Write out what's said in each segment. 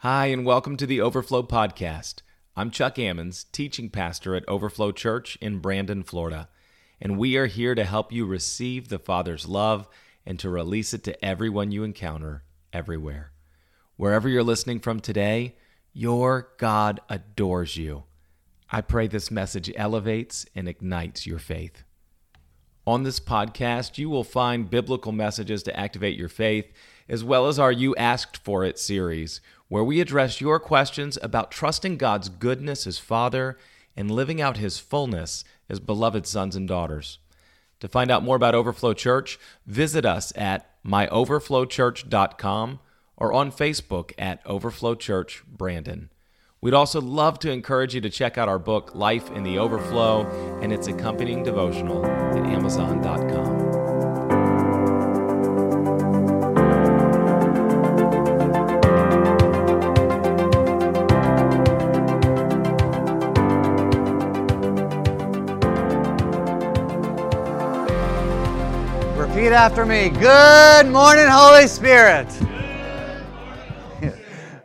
Hi, and welcome to the Overflow Podcast. I'm Chuck Ammons, teaching pastor at Overflow Church in Brandon, Florida, and we are here to help you receive the Father's love and to release it to everyone you encounter everywhere. Wherever you're listening from today, your God adores you. I pray this message elevates and ignites your faith. On this podcast, you will find biblical messages to activate your faith, as well as our You Asked For It series, where we address your questions about trusting God's goodness as Father and living out His fullness as beloved sons and daughters. To find out more about Overflow Church, visit us at myoverflowchurch.com or on Facebook at Overflow Church Brandon. We'd also love to encourage you to check out our book, Life in the Overflow, and its accompanying devotional at Amazon.com. Repeat after me. Good morning, Holy Spirit.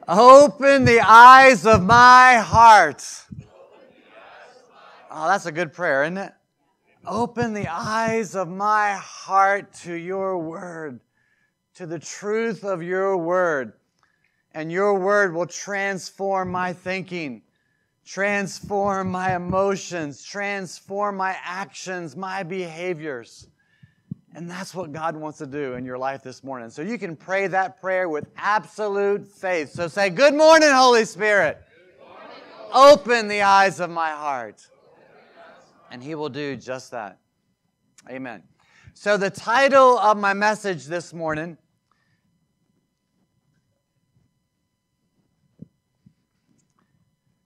Open the eyes of my heart. Oh, that's a good prayer, isn't it? Open the eyes of my heart to your word, to the truth of your word. And your word will transform my thinking, transform my emotions, transform my actions, my behaviors. And that's what God wants to do in your life this morning. So you can pray that prayer with absolute faith. So say, Good morning, Holy Spirit. Morning, Holy Open the eyes of my heart. And He will do just that. Amen. So the title of my message this morning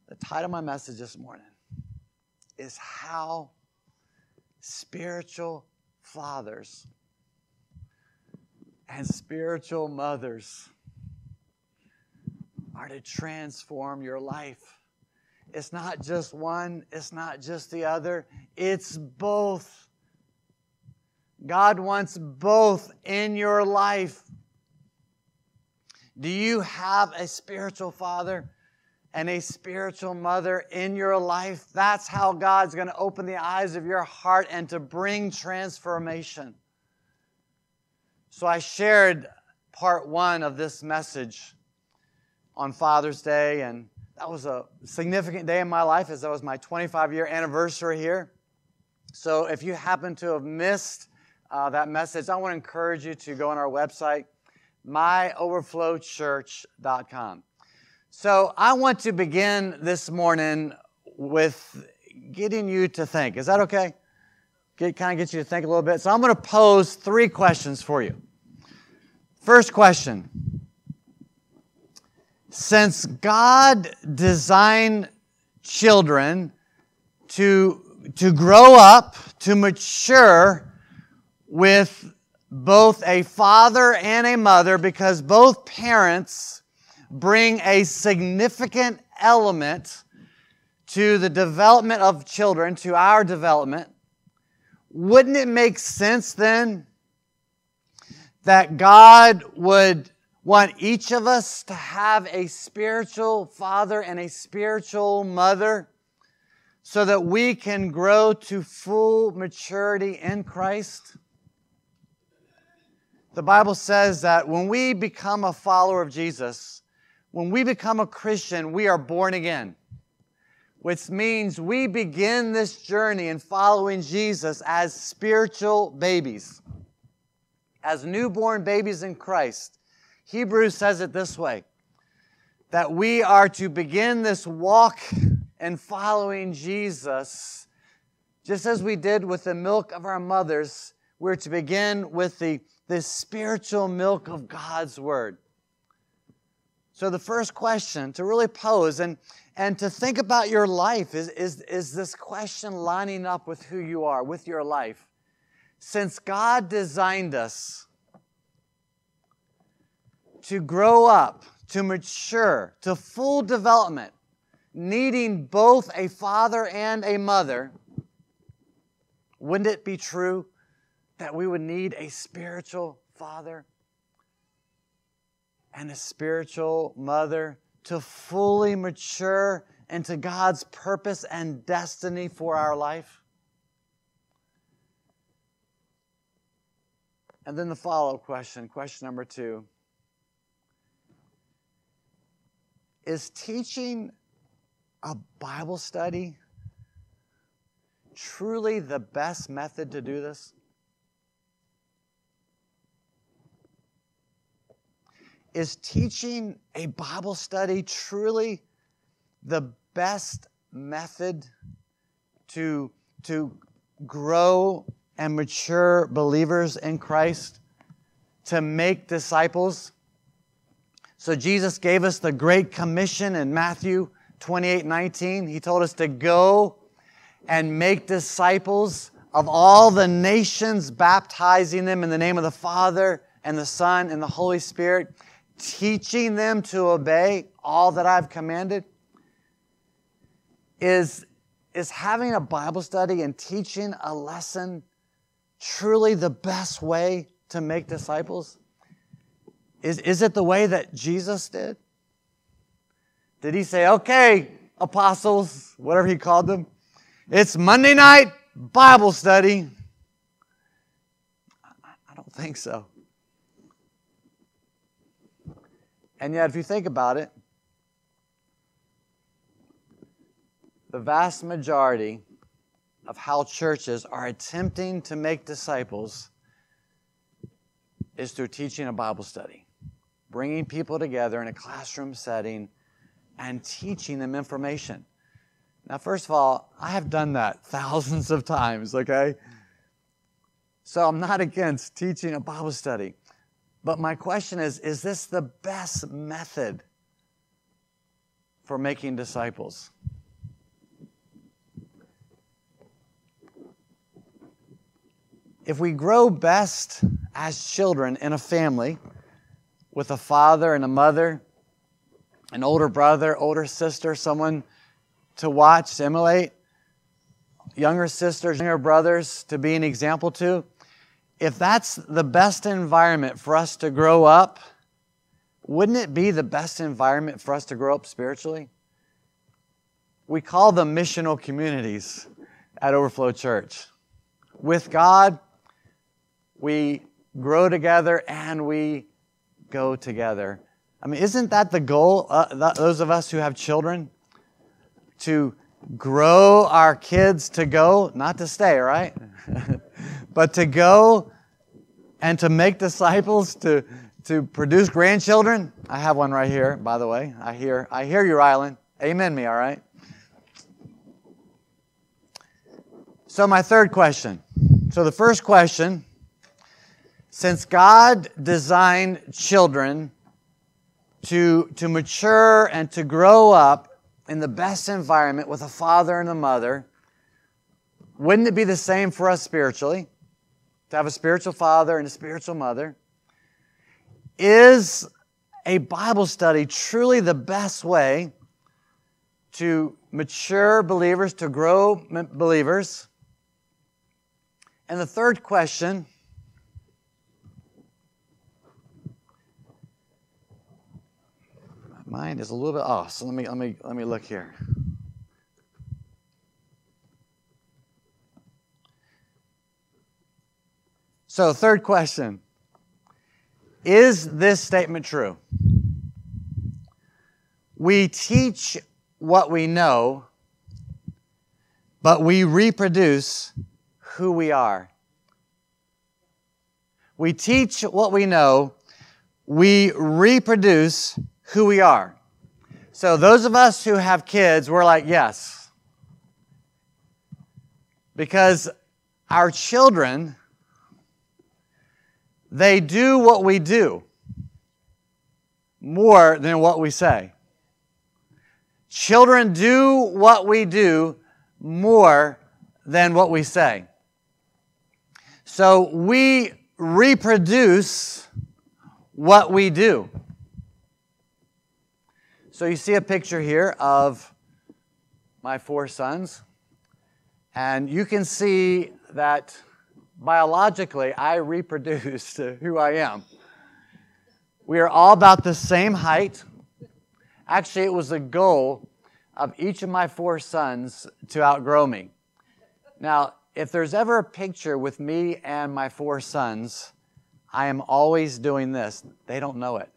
the title of my message this morning is How Spiritual fathers and spiritual mothers are to transform your life. It's not just one, it's not just the other, it's both. God wants both in your life. Do you have a spiritual father? And a spiritual mother in your life, that's how God's going to open the eyes of your heart and to bring transformation. So I shared part one of this message on Father's Day, and that was a significant day in my life as that was my 25 year anniversary here. So if you happen to have missed uh, that message, I want to encourage you to go on our website, myoverflowchurch.com. So I want to begin this morning with getting you to think. Is that okay? Get, kind of get you to think a little bit. So I'm going to pose three questions for you. First question Since God designed children to, to grow up, to mature with both a father and a mother, because both parents bring a significant element to the development of children, to our development, wouldn't it make sense then that God would want each of us to have a spiritual father and a spiritual mother so that we can grow to full maturity in Christ? The Bible says that when we become a follower of Jesus, when we become a Christian, we are born again, which means we begin this journey in following Jesus as spiritual babies, as newborn babies in Christ. Hebrews says it this way that we are to begin this walk in following Jesus, just as we did with the milk of our mothers, we're to begin with the, the spiritual milk of God's Word. So, the first question to really pose and, and to think about your life is, is, is this question lining up with who you are, with your life? Since God designed us to grow up, to mature, to full development, needing both a father and a mother, wouldn't it be true that we would need a spiritual father and a spiritual mother to fully mature into God's purpose and destiny for our life? And then the follow up question, question number two Is teaching a Bible study truly the best method to do this? Is teaching a Bible study truly the best method to, to grow and mature believers in Christ, to make disciples? So Jesus gave us the Great Commission in Matthew 28 19. He told us to go and make disciples of all the nations, baptizing them in the name of the Father and the Son and the Holy Spirit, teaching them to obey all that I've commanded. Is, is having a Bible study and teaching a lesson truly the best way to make disciples? Is, is it the way that Jesus did? Did he say, okay, apostles, whatever he called them, it's Monday night Bible study? I don't think so. And yet, if you think about it, the vast majority of how churches are attempting to make disciples is through teaching a Bible study, bringing people together in a classroom setting and teaching them information. Now, first of all, I have done that thousands of times, okay? So I'm not against teaching a Bible study. But my question is is this the best method for making disciples? If we grow best as children in a family with a father and a mother, an older brother, older sister, someone to watch, to emulate, younger sisters, younger brothers to be an example to, if that's the best environment for us to grow up, wouldn't it be the best environment for us to grow up spiritually? We call them missional communities at Overflow Church. With God, we grow together and we go together. I mean, isn't that the goal, uh, those of us who have children? To grow our kids to go, not to stay, right? but to go and to make disciples, to, to produce grandchildren. I have one right here, by the way. I hear, I hear you, Rylan. Amen me, all right? So, my third question. So, the first question since God designed children to, to mature and to grow up in the best environment with a father and a mother, wouldn't it be the same for us spiritually? Have a spiritual father and a spiritual mother? Is a Bible study truly the best way to mature believers, to grow believers? And the third question my mind is a little bit off. So let me let me let me look here. So, third question Is this statement true? We teach what we know, but we reproduce who we are. We teach what we know, we reproduce who we are. So, those of us who have kids, we're like, yes. Because our children, they do what we do more than what we say. Children do what we do more than what we say. So we reproduce what we do. So you see a picture here of my four sons, and you can see that biologically I reproduced who I am. We are all about the same height, Actually, it was a goal of each of my four sons to outgrow me. Now, if there's ever a picture with me and my four sons, I am always doing this. They don't know it.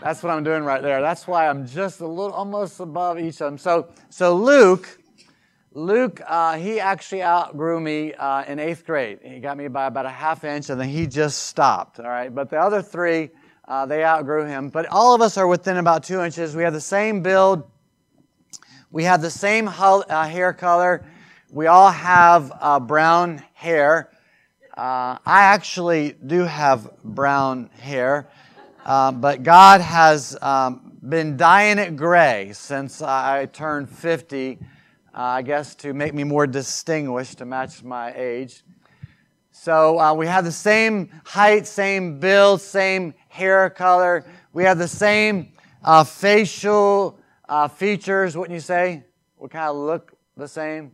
That's what I'm doing right there. That's why I'm just a little, almost above each of them. So, so Luke, Luke, uh, he actually outgrew me uh, in eighth grade. He got me by about a half inch, and then he just stopped. All right, but the other three, uh, they outgrew him. But all of us are within about two inches. We have the same build. We have the same uh, hair color. We all have uh, brown hair. Uh, I actually do have brown hair. But God has um, been dyeing it gray since I turned 50, uh, I guess to make me more distinguished, to match my age. So uh, we have the same height, same build, same hair color. We have the same uh, facial uh, features, wouldn't you say? We kind of look the same.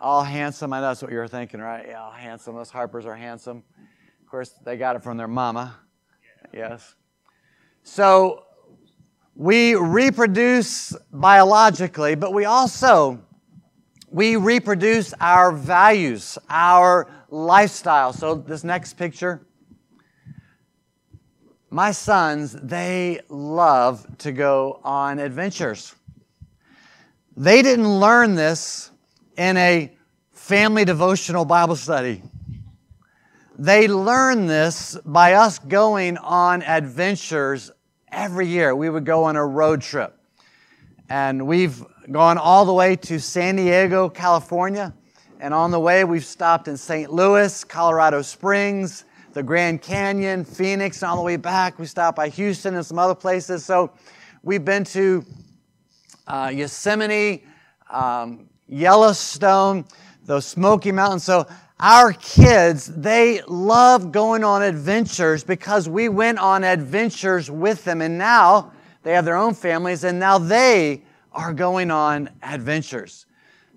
All handsome. I know that's what you were thinking, right? Yeah, all handsome. Those Harpers are handsome. Of course, they got it from their mama. Yes. So we reproduce biologically, but we also we reproduce our values, our lifestyle. So this next picture my sons, they love to go on adventures. They didn't learn this in a family devotional Bible study. They learned this by us going on adventures every year. We would go on a road trip. And we've gone all the way to San Diego, California. And on the way, we've stopped in St. Louis, Colorado Springs, the Grand Canyon, Phoenix, and on the way back, we stopped by Houston and some other places. So we've been to uh, Yosemite, um, Yellowstone, the Smoky Mountains. So our kids, they love going on adventures because we went on adventures with them. And now they have their own families, and now they are going on adventures.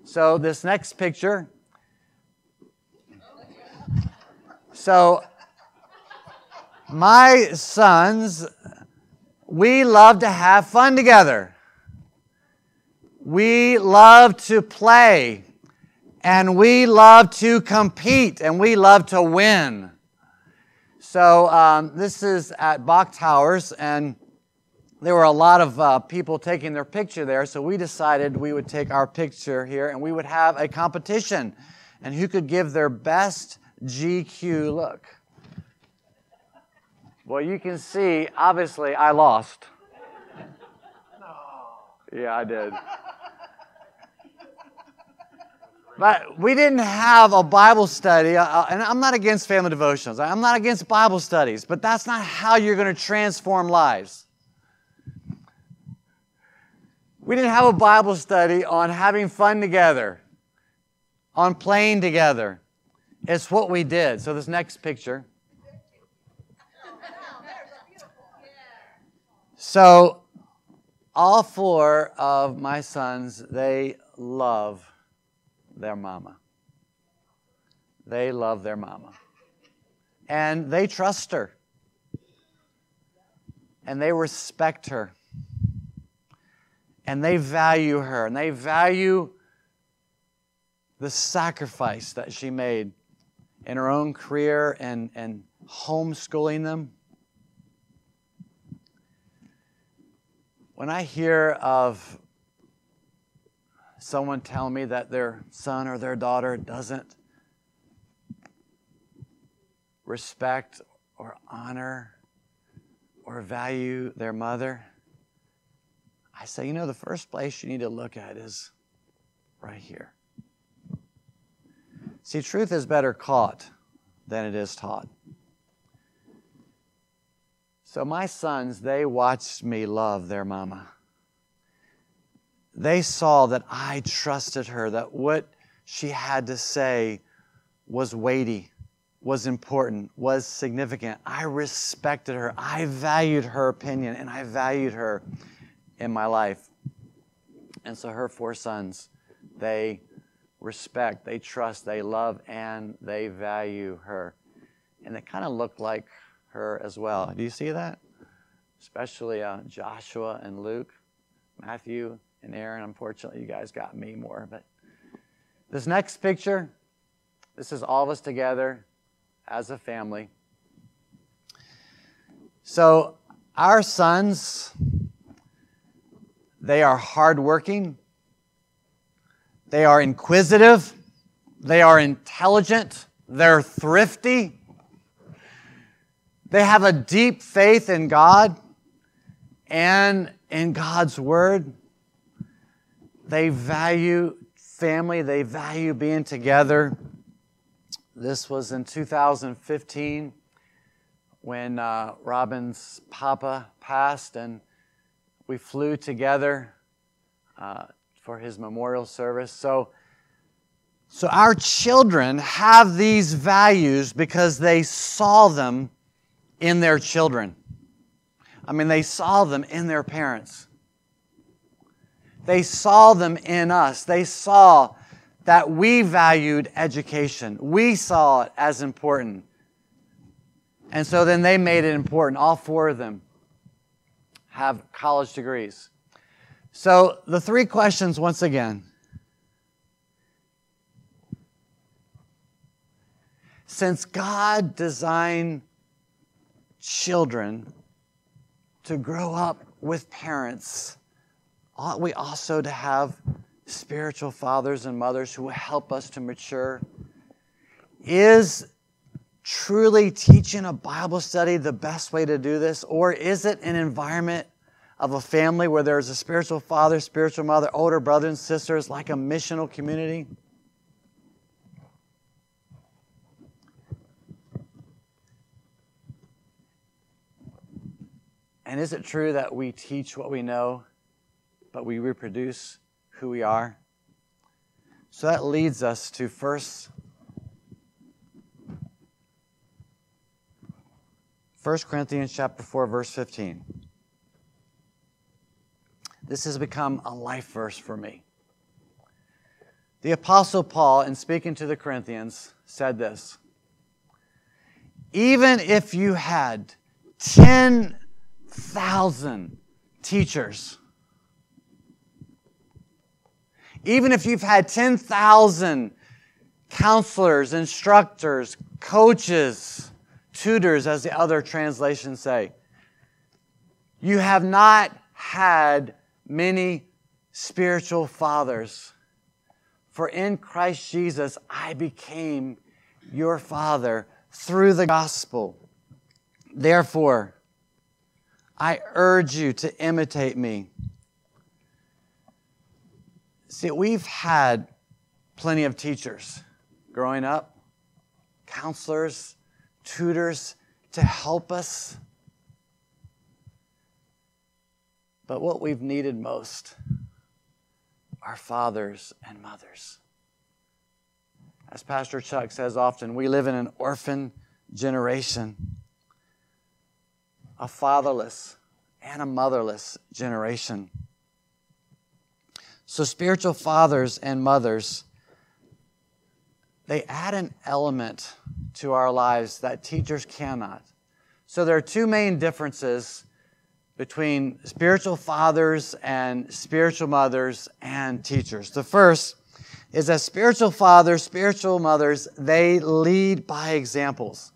So, this next picture. So, my sons, we love to have fun together. We love to play and we love to compete and we love to win. So um, this is at Bok Towers, and there were a lot of uh, people taking their picture there. So we decided we would take our picture here, and we would have a competition, and who could give their best GQ look. Well, you can see, obviously, I lost. No. Yeah, I did. But we didn't have a Bible study, uh, uh, and I'm not against family devotions. I'm not against Bible studies, but that's not how you're going to transform lives. We didn't have a Bible study on having fun together, on playing together. It's what we did. So, this next picture. So, all four of my sons, they love their mama. They love their mama. And they trust her. And they respect her. And they value her. And they value the sacrifice that she made in her own career and, and homeschooling them. When I hear of someone tell me that their son or their daughter doesn't respect or honor or value their mother, I say, you know, the first place you need to look at is right here. See, truth is better caught than it is taught. So, my sons, they watched me love their mama they saw that I trusted her, that what she had to say was weighty, was important, was significant. I respected her. I valued her opinion, and I valued her in my life. And so her four sons, they respect, they trust, they love, and they value her. And they kind of look like her as well. Do you see that? Especially uh, Joshua and Luke, Matthew and Aaron. Unfortunately, you guys got me more. But this next picture, this is all of us together as a family. So, our sons, they are hardworking, they are inquisitive, they are intelligent, they're thrifty, they have a deep faith in God and in God's Word. They value family, they value being together. This was in 2015 when uh, Robin's papa passed, and we flew together uh, for his memorial service. So, so our children have these values because they saw them in their children. I mean, they saw them in their parents. They saw them in us. They saw that we valued education. We saw it as important. And so then they made it important. All four of them have college degrees. So the three questions, once again. Since God designed children to grow up with parents, ought we also to have spiritual fathers and mothers who help us to mature? Is truly teaching a Bible study the best way to do this? Or is it an environment of a family where there's a spiritual father, spiritual mother, older brothers and sisters, like a missional community? And is it true that we teach what we know, but we reproduce who we are? So that leads us to first 1 Corinthians chapter 4 verse 15. This has become a life verse for me. The apostle Paul in speaking to the Corinthians said this. Even if you had 10 thousand teachers. Even if you've had 10,000 counselors, instructors, coaches, tutors, as the other translations say, you have not had many spiritual fathers. For in Christ Jesus, I became your father through the gospel. Therefore, I urge you to imitate me. See, we've had plenty of teachers growing up, counselors, tutors to help us. But what we've needed most are fathers and mothers. As Pastor Chuck says often, we live in an orphan generation a fatherless and a motherless generation. So, spiritual fathers and mothers, they add an element to our lives that teachers cannot. So, there are two main differences between spiritual fathers and spiritual mothers and teachers. The first is that spiritual fathers, spiritual mothers, they lead by examples.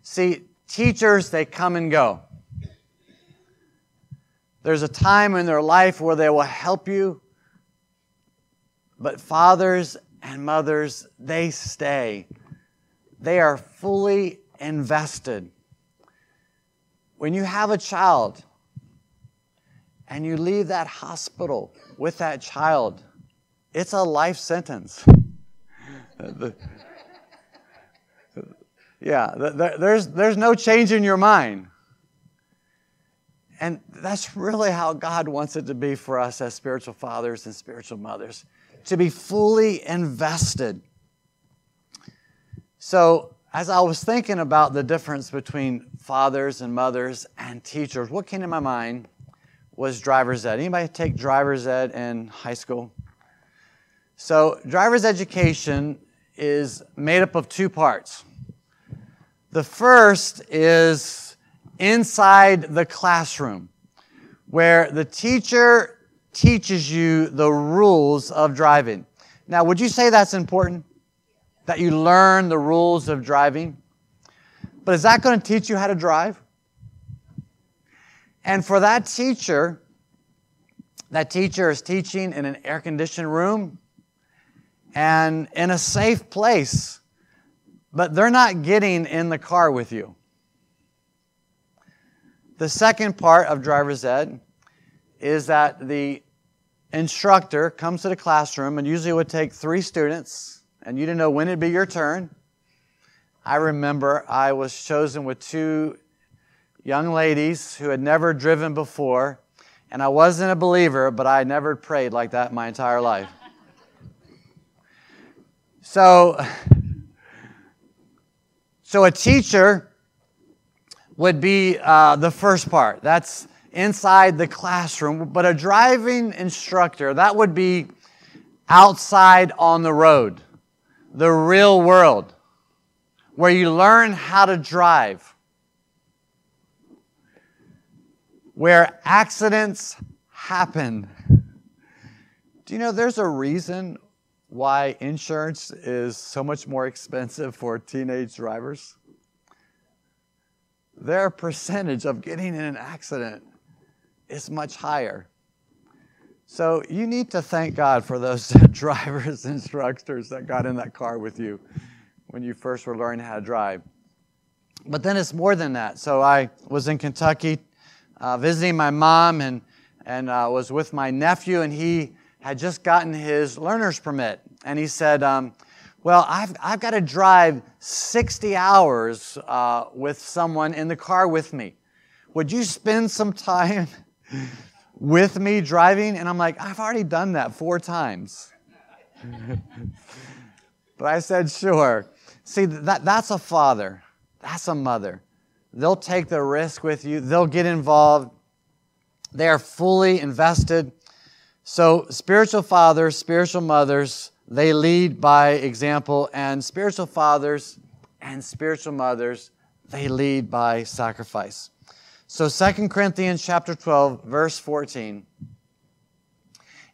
See, teachers, they come and go. There's a time in their life where they will help you. But fathers and mothers, they stay. They are fully invested. When you have a child and you leave that hospital with that child, it's a life sentence. yeah, there's, there's no change in your mind. And that's really how God wants it to be for us as spiritual fathers and spiritual mothers to be fully invested. So, as I was thinking about the difference between fathers and mothers and teachers, what came to my mind was driver's ed. Anybody take driver's ed in high school? So, driver's education is made up of two parts. The first is inside the classroom, where the teacher teaches you the rules of driving. Now, would you say that's important? That you learn the rules of driving? But is that going to teach you how to drive? And for that teacher, that teacher is teaching in an air conditioned room and in a safe place, but they're not getting in the car with you. The second part of driver's ed is that the instructor comes to the classroom and usually would take three students and you didn't know when it'd be your turn. I remember I was chosen with two young ladies who had never driven before, and I wasn't a believer, but I never prayed like that my entire life. So, so a teacher would be uh, the first part. That's inside the classroom. But a driving instructor, that would be outside on the road, the real world, where you learn how to drive, where accidents happen. Do you know there's a reason why insurance is so much more expensive for teenage drivers? Their percentage of getting in an accident is much higher. So you need to thank God for those drivers, instructors that got in that car with you when you first were learning how to drive. But then it's more than that. So I was in Kentucky uh, visiting my mom and, and uh, was with my nephew, and he had just gotten his learner's permit. And he said, um, Well, I've, I've got to drive 60 hours uh, with someone in the car with me. Would you spend some time with me driving? And I'm like, I've already done that four times. but I said, Sure. See, that, that's a father, that's a mother. They'll take the risk with you, they'll get involved, they are fully invested. So, spiritual fathers, spiritual mothers, they lead by example, and spiritual fathers and spiritual mothers, they lead by sacrifice. So 2 Corinthians chapter 12 verse 14.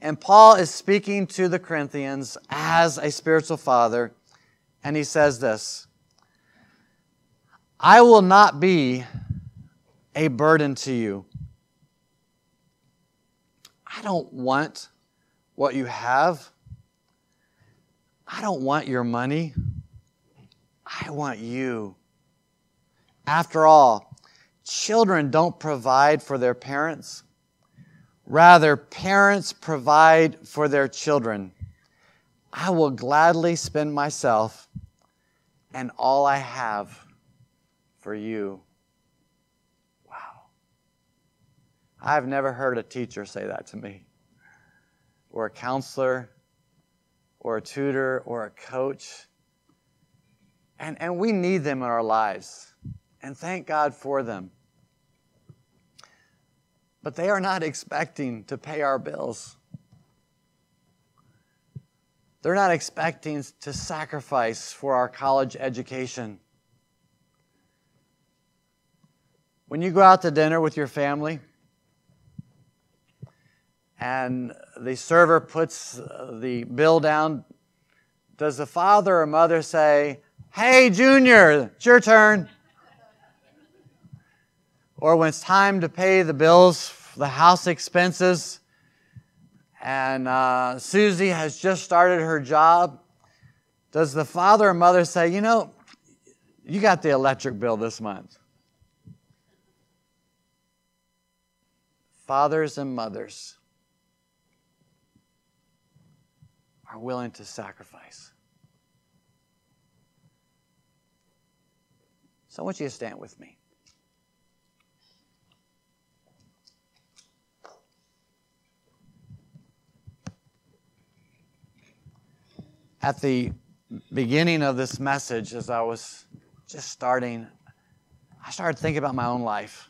And Paul is speaking to the Corinthians as a spiritual father and he says this I will not be a burden to you. I don't want what you have. I don't want your money. I want you. After all, children don't provide for their parents. Rather, parents provide for their children. I will gladly spend myself and all I have for you. Wow. I've never heard a teacher say that to me, or a counselor, or a tutor, or a coach. And, and we need them in our lives. And thank God for them. But they are not expecting to pay our bills. They're not expecting to sacrifice for our college education. When you go out to dinner with your family and the server puts the bill down, does the father or mother say, Hey, Junior, it's your turn? Or when it's time to pay the bills, the house expenses, and uh, Susie has just started her job, does the father or mother say, You know, you got the electric bill this month? Fathers and mothers are willing to sacrifice. So I want you to stand with me. At the beginning of this message, as I was just starting, I started thinking about my own life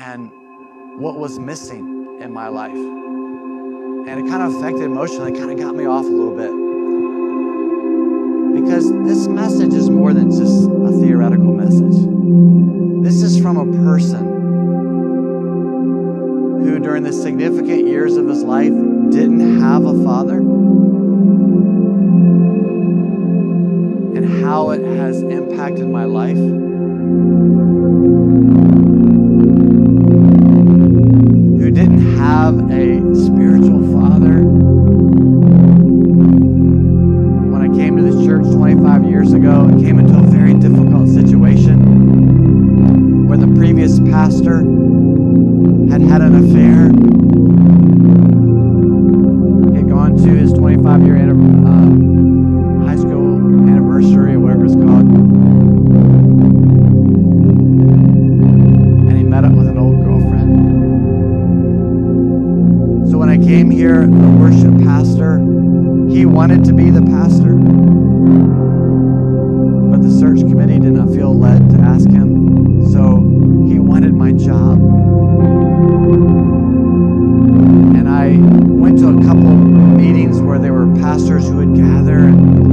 and what was missing in my life. And it kind of affected emotionally, it kind of got me off a little bit. Because this message is more than just a theoretical message. This is from a person who, during the significant years of his life, didn't have a father. And how it has impacted my life. Have a spiritual father. When I came to this church 25 years ago, I came into a very difficult situation where the previous pastor had had an affair. He had gone to his 25 year uh, high school anniversary or whatever it's called. I the worship pastor, he wanted to be the pastor. But the search committee did not feel led to ask him. So he wanted my job. And I went to a couple meetings where there were pastors who would gather. And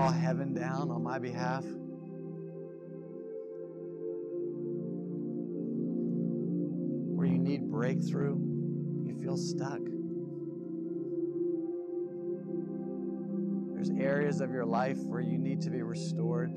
call heaven down on my behalf. Where you need breakthrough, you feel stuck. There's areas of your life where you need to be restored.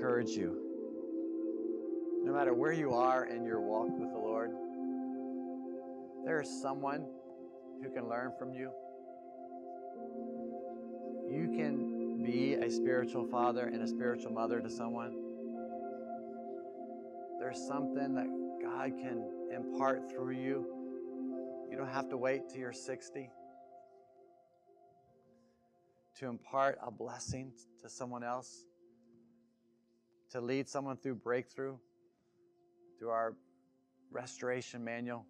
Encourage you no matter where you are in your walk with the Lord, there is someone who can learn from you. You can be a spiritual father and a spiritual mother to someone. There's something that God can impart through you. You don't have to wait till you're 60 to impart a blessing to someone else, to lead someone through breakthrough through our restoration manual.